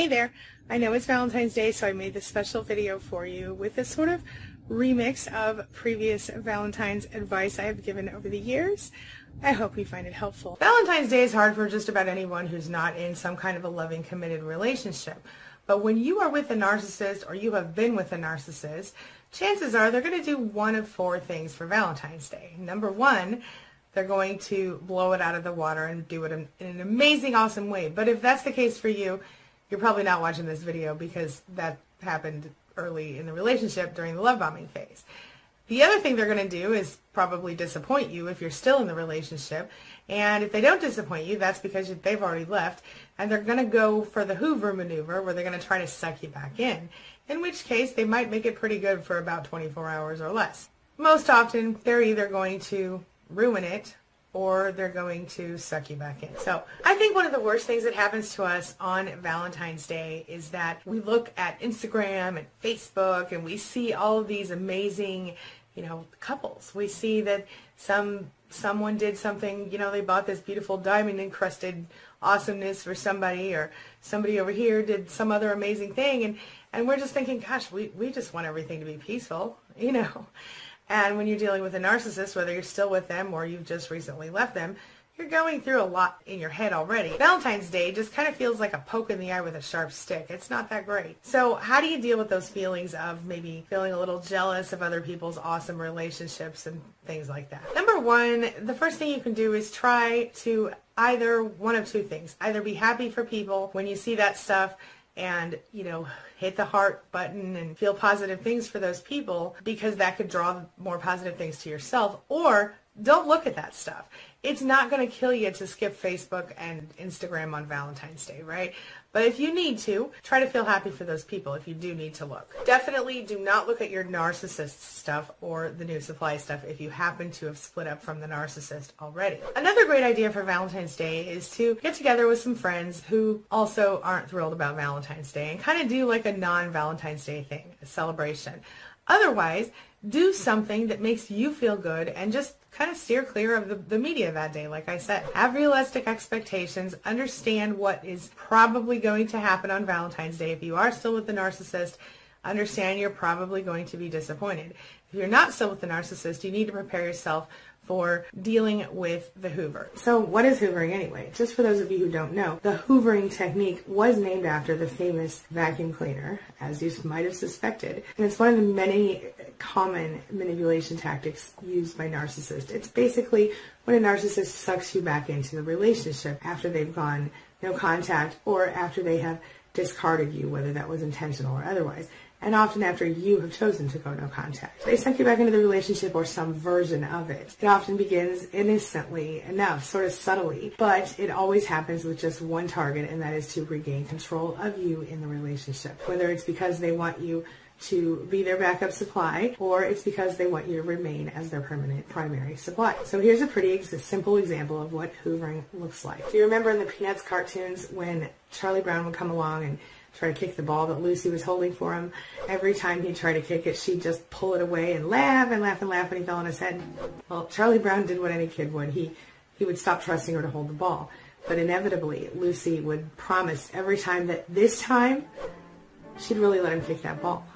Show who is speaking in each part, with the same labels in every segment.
Speaker 1: Hey there, I know it's Valentine's Day, so I made this special video for you with this sort of remix of previous Valentine's advice I have given over the years. I hope you find it helpful. Valentine's Day is hard for just about anyone who's not in some kind of a loving, committed relationship. But when you are with a narcissist or you have been with a narcissist, chances are they're going to do one of four things for Valentine's Day. Number one, they're going to blow it out of the water and do it in, in an amazing, awesome way. But if that's the case for you, you're probably not watching this video because that happened early in the relationship during the love bombing phase. The other thing they're going to do is probably disappoint you if you're still in the relationship. And if they don't disappoint you, that's because they've already left. And they're going to go for the Hoover maneuver where they're going to try to suck you back in. In which case, they might make it pretty good for about 24 hours or less. Most often, they're either going to ruin it or they're going to suck you back in. So I think one of the worst things that happens to us on Valentine's Day is that we look at Instagram and Facebook and we see all of these amazing, you know, couples. We see that some someone did something, you know, they bought this beautiful diamond encrusted awesomeness for somebody or somebody over here did some other amazing thing and and we're just thinking, gosh, we, we just want everything to be peaceful, you know. And when you're dealing with a narcissist, whether you're still with them or you've just recently left them, you're going through a lot in your head already. Valentine's Day just kind of feels like a poke in the eye with a sharp stick. It's not that great. So how do you deal with those feelings of maybe feeling a little jealous of other people's awesome relationships and things like that? Number one, the first thing you can do is try to either one of two things. Either be happy for people when you see that stuff and, you know, hit the heart button and feel positive things for those people because that could draw more positive things to yourself or don't look at that stuff. It's not going to kill you to skip Facebook and Instagram on Valentine's Day, right? But if you need to, try to feel happy for those people if you do need to look. Definitely do not look at your narcissist stuff or the new supply stuff if you happen to have split up from the narcissist already. Another great idea for Valentine's Day is to get together with some friends who also aren't thrilled about Valentine's Day and kind of do like a non-Valentine's Day thing, a celebration. Otherwise, do something that makes you feel good and just kind of steer clear of the, the media that day, like I said. Have realistic expectations. Understand what is probably going to happen on Valentine's Day. If you are still with the narcissist, understand you're probably going to be disappointed. If you're not still with the narcissist, you need to prepare yourself for dealing with the Hoover. So what is Hoovering anyway? Just for those of you who don't know, the Hoovering technique was named after the famous vacuum cleaner, as you might have suspected. And it's one of the many common manipulation tactics used by narcissists. It's basically when a narcissist sucks you back into the relationship after they've gone no contact or after they have discarded you, whether that was intentional or otherwise and often after you have chosen to go no contact. They suck you back into the relationship or some version of it. It often begins innocently enough, sort of subtly, but it always happens with just one target, and that is to regain control of you in the relationship. Whether it's because they want you to be their backup supply, or it's because they want you to remain as their permanent primary supply. So here's a pretty ex- simple example of what hoovering looks like. Do you remember in the Peanuts cartoons when Charlie Brown would come along and try to kick the ball that Lucy was holding for him. Every time he'd try to kick it, she'd just pull it away and laugh and laugh and laugh and he fell on his head. Well, Charlie Brown did what any kid would. He, he would stop trusting her to hold the ball. But inevitably, Lucy would promise every time that this time she'd really let him kick that ball.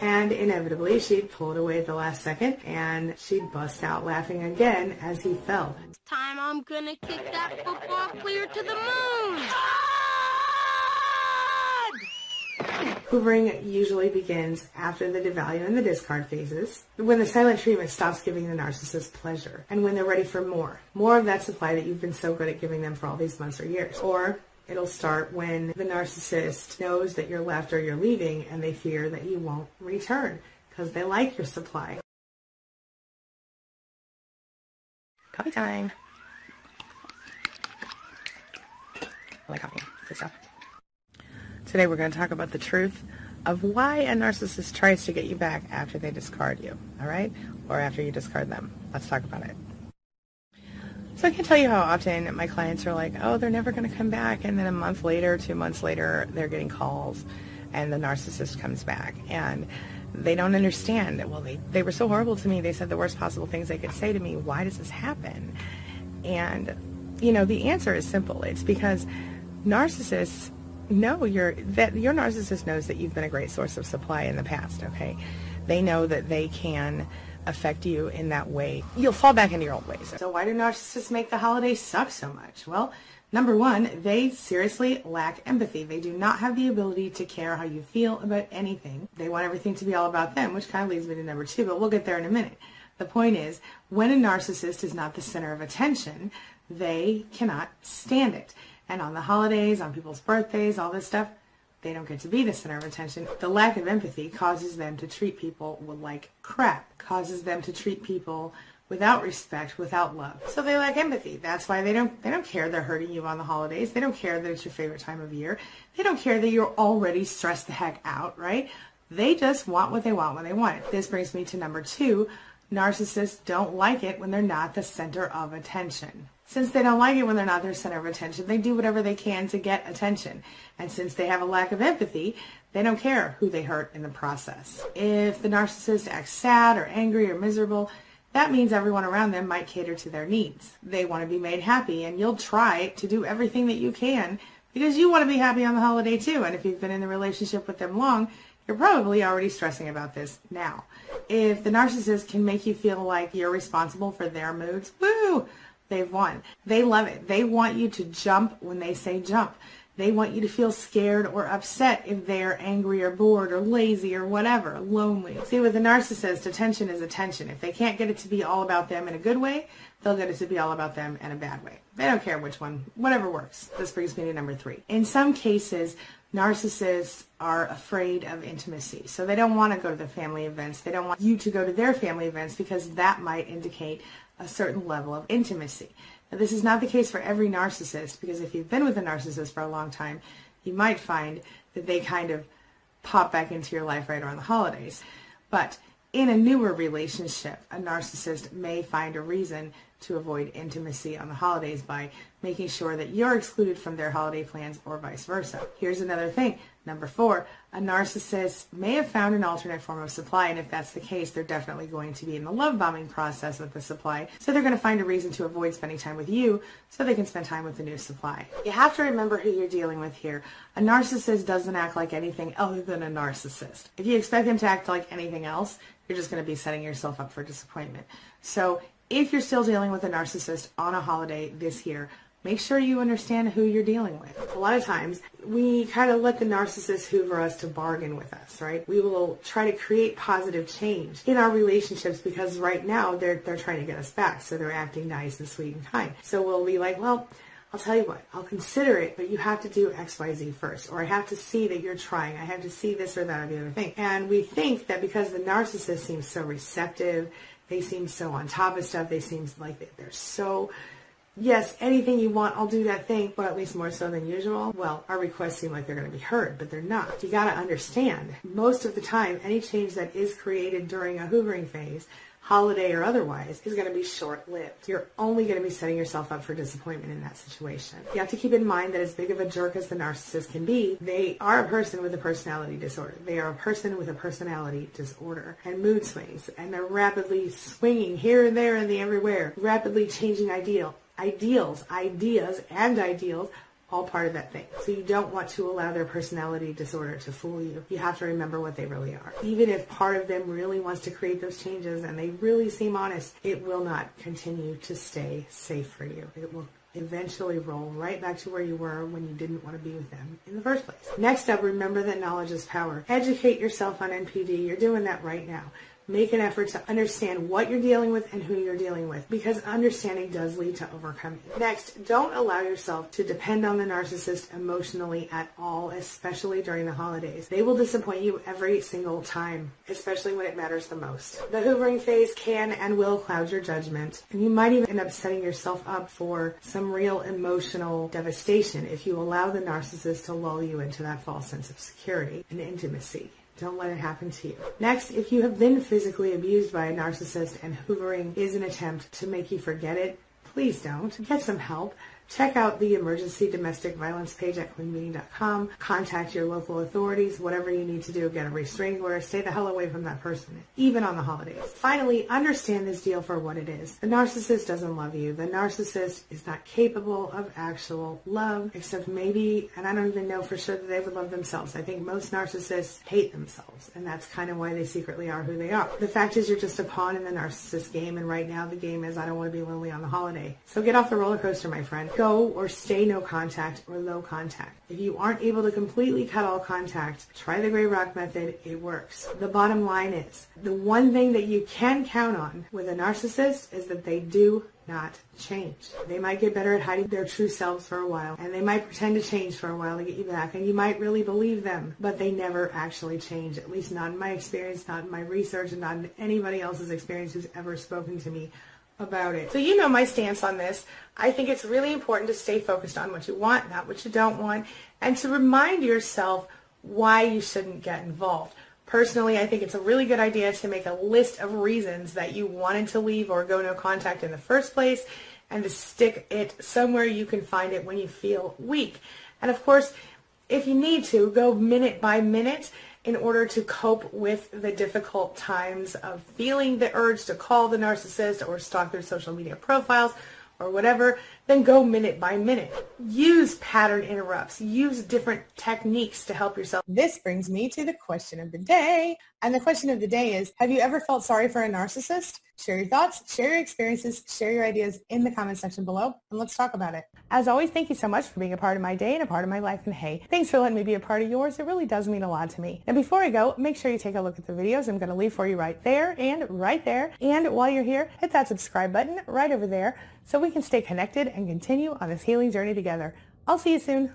Speaker 1: And inevitably, she'd pull it away at the last second, and she'd bust out laughing again as he fell.
Speaker 2: This time I'm gonna kick that football clear to the moon!
Speaker 1: Hoovering usually begins after the devalue and the discard phases, when the silent treatment stops giving the narcissist pleasure, and when they're ready for more. More of that supply that you've been so good at giving them for all these months or years. Or it'll start when the narcissist knows that you're left or you're leaving and they fear that you won't return because they like your supply. Coffee time. I like coffee. Good stuff. Today we're going to talk about the truth of why a narcissist tries to get you back after they discard you, all right? Or after you discard them. Let's talk about it. So I can tell you how often my clients are like, oh, they're never going to come back. And then a month later, two months later, they're getting calls and the narcissist comes back. And they don't understand well, they, they were so horrible to me. They said the worst possible things they could say to me. Why does this happen? And, you know, the answer is simple. It's because narcissists know your that your narcissist knows that you've been a great source of supply in the past. Okay, they know that they can affect you in that way. You'll fall back into your old ways. So why do narcissists make the holidays suck so much? Well, number one, they seriously lack empathy. They do not have the ability to care how you feel about anything. They want everything to be all about them, which kind of leads me to number two, but we'll get there in a minute. The point is, when a narcissist is not the center of attention, they cannot stand it. And on the holidays, on people's birthdays, all this stuff, they don't get to be the center of attention. The lack of empathy causes them to treat people like crap, causes them to treat people without respect, without love. So they lack empathy. That's why they don't they don't care they're hurting you on the holidays. They don't care that it's your favorite time of year. They don't care that you're already stressed the heck out, right? They just want what they want when they want it. This brings me to number 2. Narcissists don't like it when they're not the center of attention. Since they don't like it when they're not their center of attention, they do whatever they can to get attention. And since they have a lack of empathy, they don't care who they hurt in the process. If the narcissist acts sad or angry or miserable, that means everyone around them might cater to their needs. They want to be made happy, and you'll try to do everything that you can because you want to be happy on the holiday too. And if you've been in the relationship with them long, you're probably already stressing about this now. If the narcissist can make you feel like you're responsible for their moods, woo! They've won. They love it. They want you to jump when they say jump. They want you to feel scared or upset if they're angry or bored or lazy or whatever, lonely. See, with a narcissist, attention is attention. If they can't get it to be all about them in a good way, they'll get it to be all about them in a bad way. They don't care which one, whatever works. This brings me to number three. In some cases, narcissists are afraid of intimacy. So they don't want to go to the family events. They don't want you to go to their family events because that might indicate a certain level of intimacy. Now, this is not the case for every narcissist because if you've been with a narcissist for a long time, you might find that they kind of pop back into your life right around the holidays. But in a newer relationship, a narcissist may find a reason to avoid intimacy on the holidays by making sure that you're excluded from their holiday plans or vice versa. Here's another thing. Number four, a narcissist may have found an alternate form of supply, and if that's the case, they're definitely going to be in the love bombing process with the supply. So they're going to find a reason to avoid spending time with you so they can spend time with the new supply. You have to remember who you're dealing with here. A narcissist doesn't act like anything other than a narcissist. If you expect them to act like anything else, you're just going to be setting yourself up for disappointment. So if you're still dealing with a narcissist on a holiday this year, make sure you understand who you're dealing with. A lot of times, we kind of let the narcissist hoover us to bargain with us, right? We will try to create positive change in our relationships because right now they're, they're trying to get us back. So they're acting nice and sweet and kind. So we'll be like, well, I'll tell you what, I'll consider it, but you have to do X, Y, Z first. Or I have to see that you're trying. I have to see this or that or the other thing. And we think that because the narcissist seems so receptive, they seem so on top of stuff. They seem like they're so, yes, anything you want, I'll do that thing, but at least more so than usual. Well, our requests seem like they're going to be heard, but they're not. You got to understand, most of the time, any change that is created during a hoovering phase holiday or otherwise, is going to be short-lived. You're only going to be setting yourself up for disappointment in that situation. You have to keep in mind that as big of a jerk as the narcissist can be, they are a person with a personality disorder. They are a person with a personality disorder and mood swings, and they're rapidly swinging here and there and the everywhere, rapidly changing ideal ideals, ideas, and ideals all part of that thing. So you don't want to allow their personality disorder to fool you. You have to remember what they really are. Even if part of them really wants to create those changes and they really seem honest, it will not continue to stay safe for you. It will eventually roll right back to where you were when you didn't want to be with them in the first place. Next up, remember that knowledge is power. Educate yourself on NPD. You're doing that right now make an effort to understand what you're dealing with and who you're dealing with because understanding does lead to overcoming. Next, don't allow yourself to depend on the narcissist emotionally at all, especially during the holidays. They will disappoint you every single time, especially when it matters the most. The hoovering phase can and will cloud your judgment, and you might even end up setting yourself up for some real emotional devastation if you allow the narcissist to lull you into that false sense of security and intimacy. Don't let it happen to you. Next, if you have been physically abused by a narcissist and hoovering is an attempt to make you forget it, please don't. Get some help. Check out the emergency domestic violence page at queenbeeing.com. Contact your local authorities, whatever you need to do, get a restraining order, stay the hell away from that person, even on the holidays. Finally, understand this deal for what it is. The narcissist doesn't love you. The narcissist is not capable of actual love, except maybe, and I don't even know for sure that they would love themselves. I think most narcissists hate themselves, and that's kind of why they secretly are who they are. The fact is you're just a pawn in the narcissist game, and right now the game is I don't want to be lonely on the holiday. So get off the roller coaster, my friend. Go or stay no contact or low contact. If you aren't able to completely cut all contact, try the gray rock method. It works. The bottom line is the one thing that you can count on with a narcissist is that they do not change. They might get better at hiding their true selves for a while, and they might pretend to change for a while to get you back, and you might really believe them, but they never actually change, at least not in my experience, not in my research, and not in anybody else's experience who's ever spoken to me about it. So you know my stance on this. I think it's really important to stay focused on what you want, not what you don't want, and to remind yourself why you shouldn't get involved. Personally, I think it's a really good idea to make a list of reasons that you wanted to leave or go no contact in the first place and to stick it somewhere you can find it when you feel weak. And of course, if you need to, go minute by minute in order to cope with the difficult times of feeling the urge to call the narcissist or stalk their social media profiles or whatever, then go minute by minute. Use pattern interrupts. Use different techniques to help yourself. This brings me to the question of the day. And the question of the day is, have you ever felt sorry for a narcissist? Share your thoughts, share your experiences, share your ideas in the comment section below, and let's talk about it. As always, thank you so much for being a part of my day and a part of my life. And hey, thanks for letting me be a part of yours. It really does mean a lot to me. And before I go, make sure you take a look at the videos I'm going to leave for you right there and right there. And while you're here, hit that subscribe button right over there so we can stay connected and continue on this healing journey together. I'll see you soon.